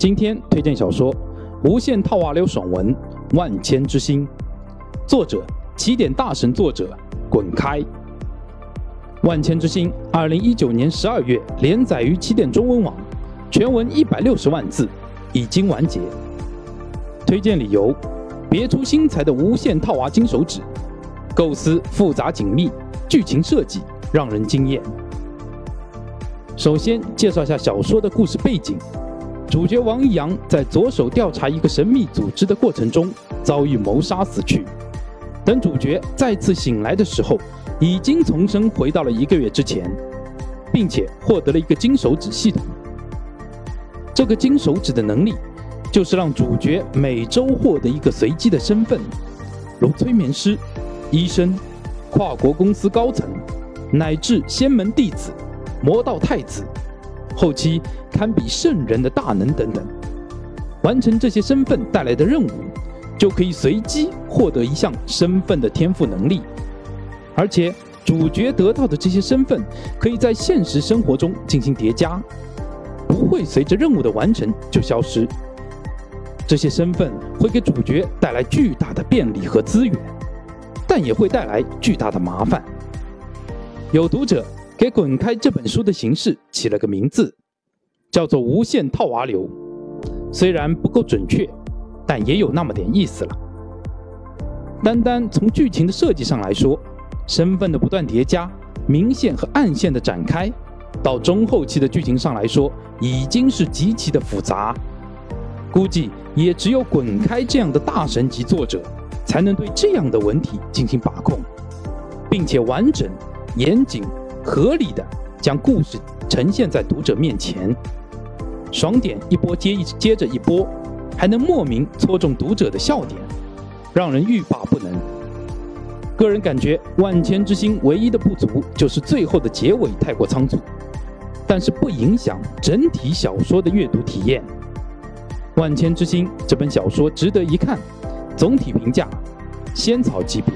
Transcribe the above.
今天推荐小说《无限套娃流爽文万千之星》，作者起点大神，作者滚开。万千之星，二零一九年十二月连载于起点中文网，全文一百六十万字，已经完结。推荐理由：别出心裁的无限套娃金手指，构思复杂紧密，剧情设计让人惊艳。首先介绍一下小说的故事背景。主角王一阳在着手调查一个神秘组织的过程中遭遇谋杀死去。等主角再次醒来的时候，已经重生回到了一个月之前，并且获得了一个金手指系统。这个金手指的能力，就是让主角每周获得一个随机的身份，如催眠师、医生、跨国公司高层，乃至仙门弟子、魔道太子。后期堪比圣人的大能等等，完成这些身份带来的任务，就可以随机获得一项身份的天赋能力。而且主角得到的这些身份，可以在现实生活中进行叠加，不会随着任务的完成就消失。这些身份会给主角带来巨大的便利和资源，但也会带来巨大的麻烦。有读者。给《滚开》这本书的形式起了个名字，叫做“无限套娃流”。虽然不够准确，但也有那么点意思了。单单从剧情的设计上来说，身份的不断叠加、明线和暗线的展开，到中后期的剧情上来说，已经是极其的复杂。估计也只有《滚开》这样的大神级作者，才能对这样的文体进行把控，并且完整、严谨。合理的将故事呈现在读者面前，爽点一波接一接着一波，还能莫名戳中读者的笑点，让人欲罢不能。个人感觉《万千之星》唯一的不足就是最后的结尾太过仓促，但是不影响整体小说的阅读体验。《万千之星》这本小说值得一看，总体评价仙草级别。